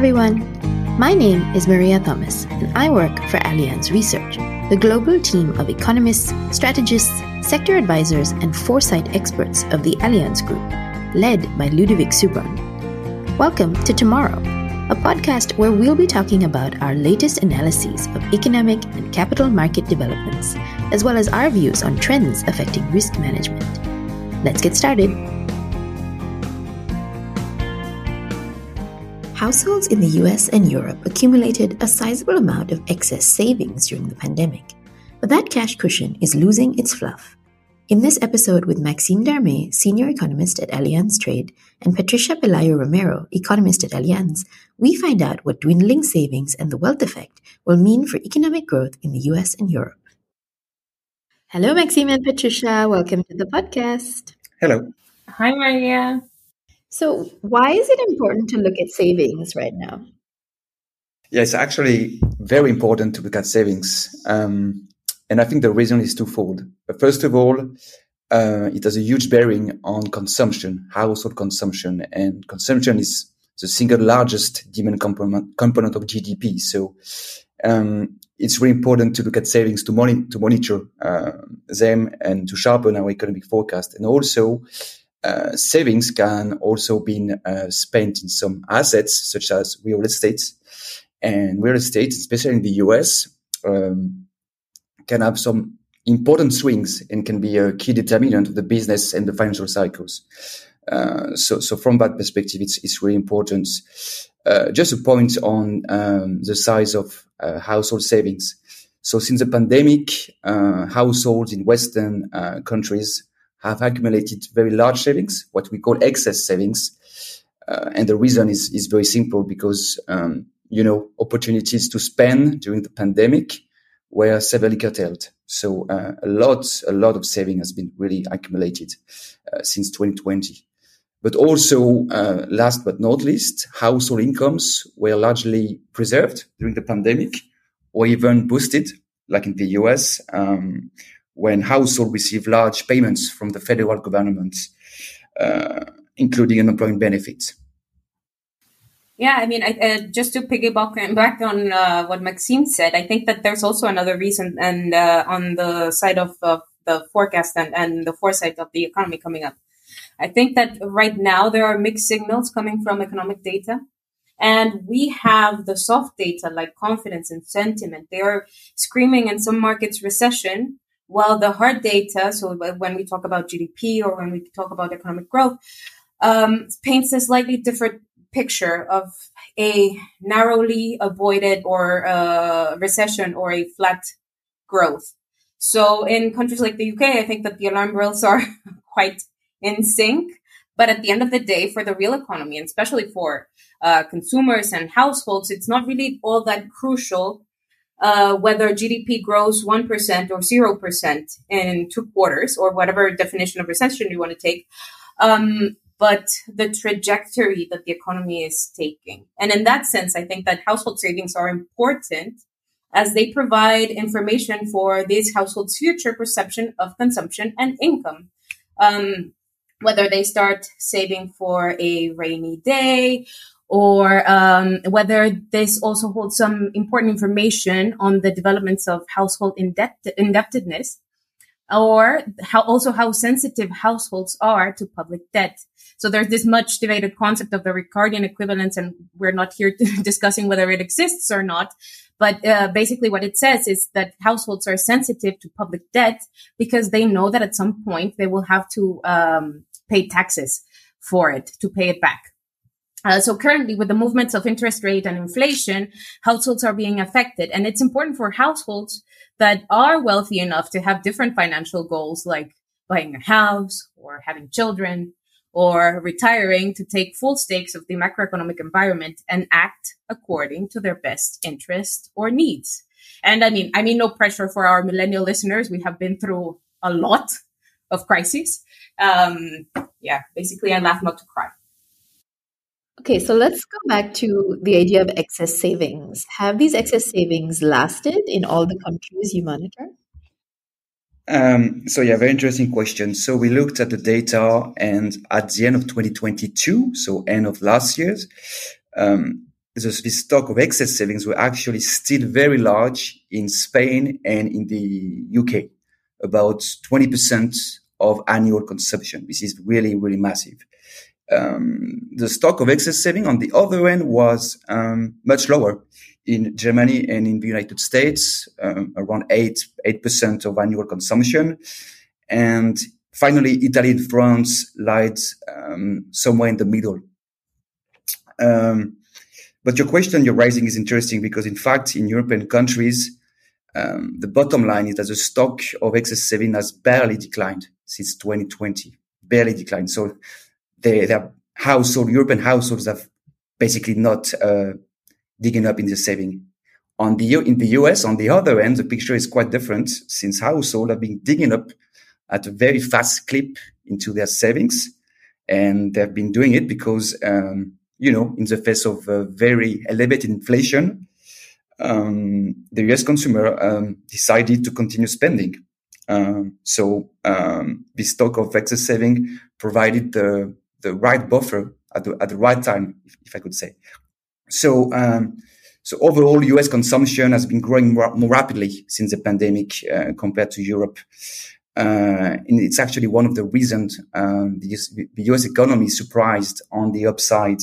everyone. My name is Maria Thomas, and I work for Allianz Research, the global team of economists, strategists, sector advisors, and foresight experts of the Allianz Group, led by Ludovic Subran. Welcome to Tomorrow, a podcast where we'll be talking about our latest analyses of economic and capital market developments, as well as our views on trends affecting risk management. Let's get started. Households in the US and Europe accumulated a sizable amount of excess savings during the pandemic, but that cash cushion is losing its fluff. In this episode with Maxime Darmet, senior economist at Allianz Trade, and Patricia Pelayo Romero, economist at Allianz, we find out what dwindling savings and the wealth effect will mean for economic growth in the US and Europe. Hello, Maxime and Patricia. Welcome to the podcast. Hello. Hi, Maria. So, why is it important to look at savings right now? Yeah, it's actually very important to look at savings. Um, and I think the reason is twofold. First of all, uh, it has a huge bearing on consumption, household consumption, and consumption is the single largest demand component, component of GDP. So um, it's really important to look at savings to, moni- to monitor uh, them and to sharpen our economic forecast. And also, uh, savings can also be uh, spent in some assets such as real estate. And real estate, especially in the US, um, can have some important swings and can be a key determinant of the business and the financial cycles. Uh, so, so from that perspective, it's, it's really important. Uh, just a point on um, the size of uh, household savings. So since the pandemic, households in Western countries have accumulated very large savings, what we call excess savings. Uh, and the reason is, is very simple because, um, you know, opportunities to spend during the pandemic were severely curtailed. So uh, a lot, a lot of saving has been really accumulated uh, since 2020. But also, uh, last but not least, household incomes were largely preserved during the pandemic or even boosted, like in the US. Um, when households receive large payments from the federal government, uh, including unemployment benefits. Yeah, I mean, I, uh, just to piggyback back on uh, what Maxime said, I think that there's also another reason, and uh, on the side of, the forecast and, and the foresight of the economy coming up. I think that right now there are mixed signals coming from economic data. And we have the soft data like confidence and sentiment. They are screaming in some markets recession, while the hard data, so when we talk about GDP or when we talk about economic growth, um, paints a slightly different picture of a narrowly avoided or a recession or a flat growth. So in countries like the UK, I think that the alarm bells are quite in sync. But at the end of the day, for the real economy, and especially for uh, consumers and households, it's not really all that crucial uh, whether GDP grows 1% or 0% in two quarters, or whatever definition of recession you want to take, um, but the trajectory that the economy is taking. And in that sense, I think that household savings are important as they provide information for these households' future perception of consumption and income. Um, whether they start saving for a rainy day or um, whether this also holds some important information on the developments of household indebt- indebtedness, or how also how sensitive households are to public debt. So there's this much debated concept of the Ricardian equivalence, and we're not here discussing whether it exists or not. But uh, basically, what it says is that households are sensitive to public debt because they know that at some point they will have to um, pay taxes for it to pay it back. Uh, so currently with the movements of interest rate and inflation, households are being affected. And it's important for households that are wealthy enough to have different financial goals like buying a house or having children or retiring to take full stakes of the macroeconomic environment and act according to their best interest or needs. And I mean, I mean, no pressure for our millennial listeners. We have been through a lot of crises. Um, yeah, basically I laugh not to cry. Okay, so let's go back to the idea of excess savings. Have these excess savings lasted in all the countries you monitor? Um, so yeah, very interesting question. So we looked at the data, and at the end of 2022, so end of last year, um, this, stock of excess savings were actually still very large in Spain and in the UK, about 20% of annual consumption. This is really, really massive. Um, the stock of excess saving on the other end was um, much lower in Germany and in the United States, um, around 8, 8% of annual consumption. And finally, Italy and France lied um, somewhere in the middle. Um, but your question you're raising is interesting because, in fact, in European countries, um, the bottom line is that the stock of excess saving has barely declined since 2020, barely declined. So they, their household, European households have basically not uh, digging up in the saving. On the in the US, on the other end, the picture is quite different since households have been digging up at a very fast clip into their savings, and they've been doing it because um, you know, in the face of uh, very elevated inflation, um, the US consumer um, decided to continue spending. Um, so um, this stock of excess saving provided the, the right buffer at the, at the right time, if, if I could say. So, um, so overall, US consumption has been growing more, more rapidly since the pandemic uh, compared to Europe. Uh, and it's actually one of the reasons um, the, US, the, US, economy surprised on the upside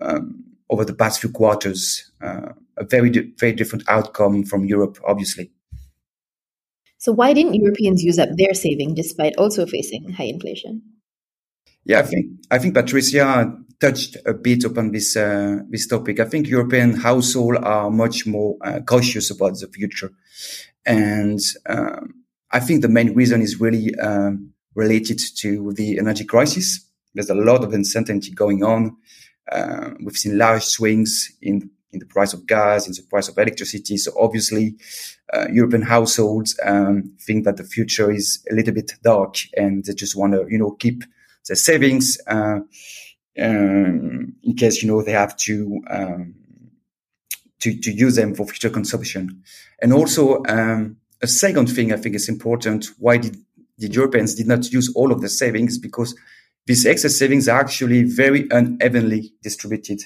um, over the past few quarters. Uh, a very, di- very different outcome from Europe, obviously. So, why didn't Europeans use up their saving despite also facing high inflation? Yeah, I think I think Patricia touched a bit upon this uh, this topic. I think European households are much more uh, cautious about the future, and um, I think the main reason is really um, related to the energy crisis. There's a lot of uncertainty going on. Uh, we've seen large swings in in the price of gas, in the price of electricity. So obviously, uh, European households um, think that the future is a little bit dark, and they just want to, you know, keep their savings uh, um, in case you know they have to um, to to use them for future consumption. And also, um, a second thing I think is important. Why did the Europeans did not use all of the savings? Because these excess savings are actually very unevenly distributed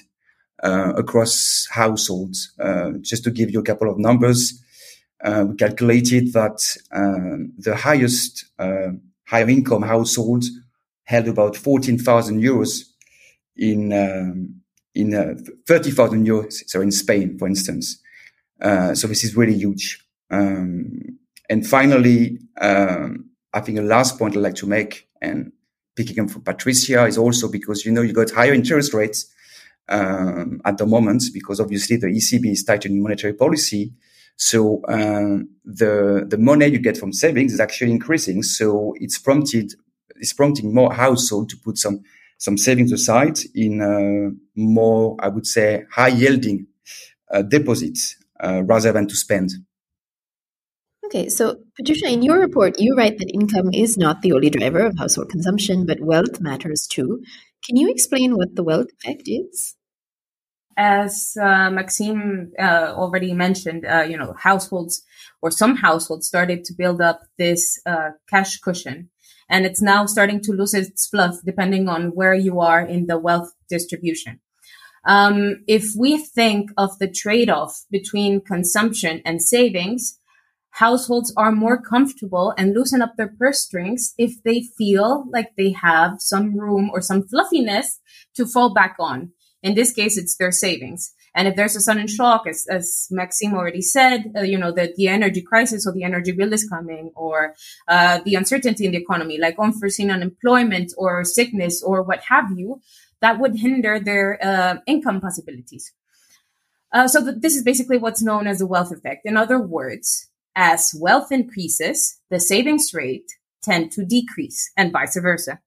uh, across households. Uh, just to give you a couple of numbers, uh, we calculated that um, the highest uh, higher income households held about 14,000 euros in um, in uh, 30,000 euros, so in Spain, for instance. Uh, so this is really huge. Um, and finally, um, I think the last point I'd like to make, and picking up from Patricia, is also because you know you got higher interest rates um, at the moment because obviously the ECB is tightening monetary policy. So um, the the money you get from savings is actually increasing. So it's prompted it's prompting more households to put some some savings aside in uh, more I would say high yielding uh, deposits uh, rather than to spend. Okay, so Patricia, in your report, you write that income is not the only driver of household consumption, but wealth matters too. Can you explain what the wealth effect is? As uh, Maxime uh, already mentioned, uh, you know, households or some households started to build up this uh, cash cushion, and it's now starting to lose its fluff depending on where you are in the wealth distribution. Um, if we think of the trade-off between consumption and savings, households are more comfortable and loosen up their purse strings if they feel like they have some room or some fluffiness to fall back on. In this case, it's their savings. And if there's a sudden shock, as, as Maxime already said, uh, you know, that the energy crisis or the energy bill is coming or uh, the uncertainty in the economy, like unforeseen unemployment or sickness or what have you, that would hinder their uh, income possibilities. Uh, so th- this is basically what's known as the wealth effect. In other words, as wealth increases, the savings rate tend to decrease and vice versa.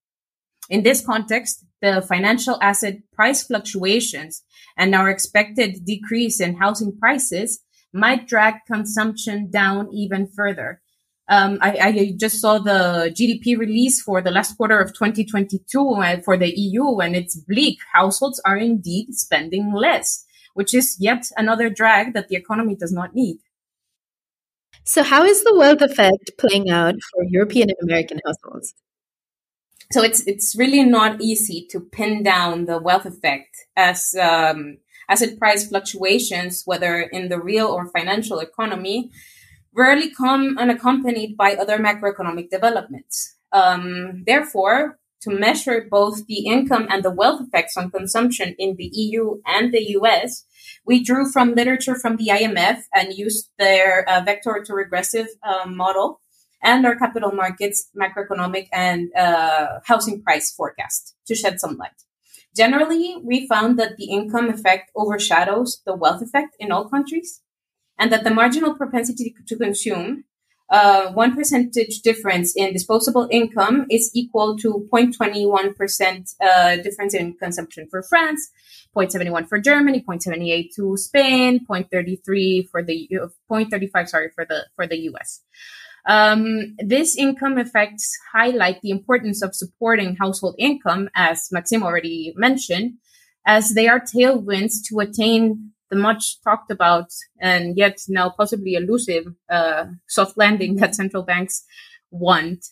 In this context, the financial asset price fluctuations and our expected decrease in housing prices might drag consumption down even further. Um, I, I, just saw the GDP release for the last quarter of 2022 uh, for the EU, and it's bleak. Households are indeed spending less, which is yet another drag that the economy does not need. So, how is the wealth effect playing out for European and American households? So it's it's really not easy to pin down the wealth effect as um, asset price fluctuations, whether in the real or financial economy, rarely come unaccompanied by other macroeconomic developments. Um, therefore, to measure both the income and the wealth effects on consumption in the EU and the US, we drew from literature from the IMF and used their uh, vector autoregressive uh, model and our capital markets macroeconomic and uh, housing price forecast to shed some light. Generally, we found that the income effect overshadows the wealth effect in all countries, and that the marginal propensity to consume, uh, one percentage difference in disposable income is equal to 0.21% uh, difference in consumption for France, 0.71 for Germany, 0.78 to Spain, 0.33 for the 0.35 sorry for the for the US. Um, this income effects highlight the importance of supporting household income, as Maxime already mentioned, as they are tailwinds to attain the much talked about and yet now possibly elusive uh, soft landing that central banks want.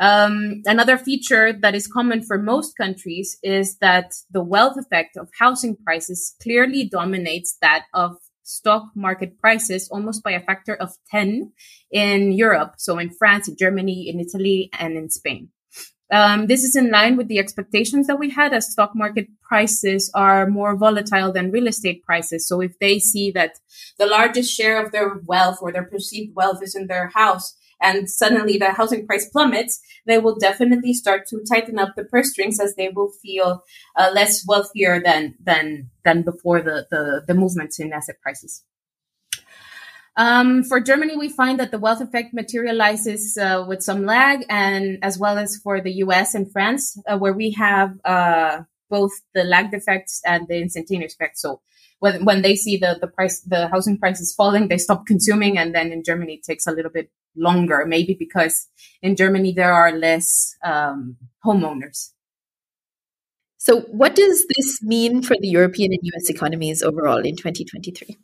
Um, another feature that is common for most countries is that the wealth effect of housing prices clearly dominates that of stock market prices almost by a factor of 10 in Europe. So in France, in Germany, in Italy, and in Spain. Um, this is in line with the expectations that we had as stock market prices are more volatile than real estate prices. So if they see that the largest share of their wealth or their perceived wealth is in their house, and suddenly the housing price plummets, they will definitely start to tighten up the purse strings as they will feel uh, less wealthier than than than before the the, the movements in asset prices. Um, for Germany, we find that the wealth effect materializes uh, with some lag, and as well as for the U.S. and France, uh, where we have uh, both the lagged effects and the instantaneous effects. So when when they see the the price, the housing prices falling, they stop consuming, and then in Germany it takes a little bit longer, maybe because in Germany there are less um, homeowners. So, what does this mean for the European and US economies overall in 2023?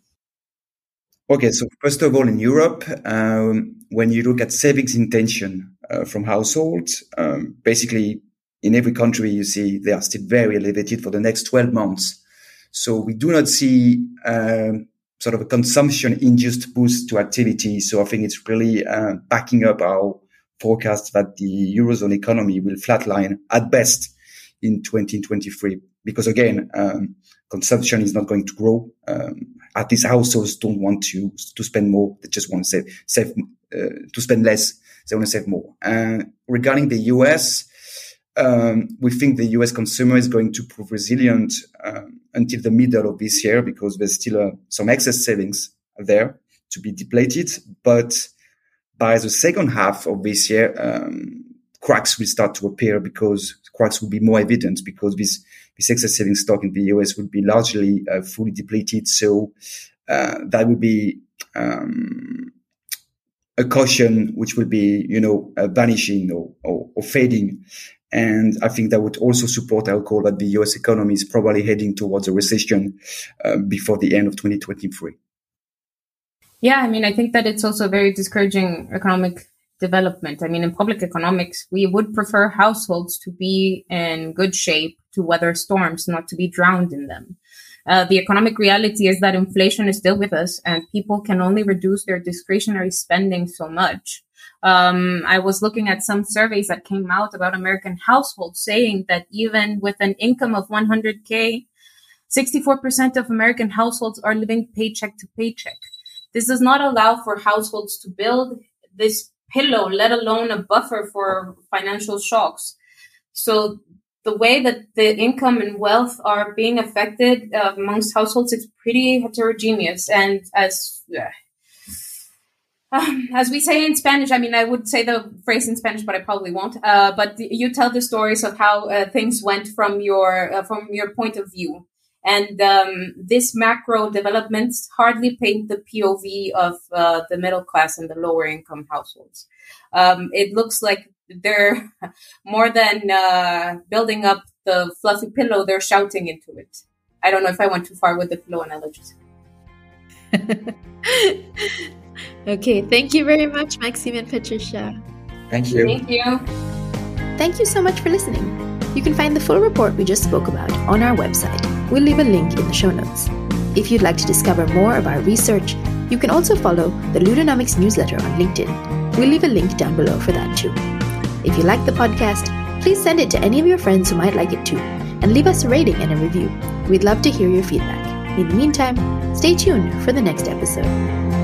Okay, so first of all, in Europe, um, when you look at savings intention uh, from households, um, basically in every country you see they are still very elevated for the next 12 months. So we do not see um, sort of a consumption induced boost to activity. So I think it's really uh, backing up our forecast that the Eurozone economy will flatline at best in 2023. Because again, um, consumption is not going to grow. Um, at least households don't want to to spend more; they just want to save save uh, to spend less. They want to save more. Uh, regarding the US, um, we think the US consumer is going to prove resilient um, until the middle of this year because there's still uh, some excess savings there to be depleted. But by the second half of this year, um, cracks will start to appear because cracks will be more evident because this, this excess savings stock in the US will be largely uh, fully depleted. So uh, that would be um, a caution which will be, you know, vanishing or, or, or, fading and I think that would also support our call that the US economy is probably heading towards a recession uh, before the end of 2023. Yeah, I mean, I think that it's also very discouraging economic development. I mean, in public economics, we would prefer households to be in good shape to weather storms, not to be drowned in them. Uh, the economic reality is that inflation is still with us and people can only reduce their discretionary spending so much. Um, I was looking at some surveys that came out about American households saying that even with an income of 100K, 64% of American households are living paycheck to paycheck. This does not allow for households to build this pillow, let alone a buffer for financial shocks. So the way that the income and wealth are being affected uh, amongst households is pretty heterogeneous. And as um, as we say in Spanish, I mean, I would say the phrase in Spanish, but I probably won't. Uh, but you tell the stories of how uh, things went from your uh, from your point of view, and um, this macro developments hardly paint the POV of uh, the middle class and the lower income households. Um, it looks like they're more than uh, building up the fluffy pillow; they're shouting into it. I don't know if I went too far with the pillow analogies. Okay, thank you very much, Maxime and Patricia. Thank you. Thank you. Thank you so much for listening. You can find the full report we just spoke about on our website, We'll leave a link in the show notes. If you'd like to discover more of our research, you can also follow the Ludonomics newsletter on LinkedIn. We'll leave a link down below for that too. If you like the podcast, please send it to any of your friends who might like it too, and leave us a rating and a review. We'd love to hear your feedback. In the meantime, stay tuned for the next episode.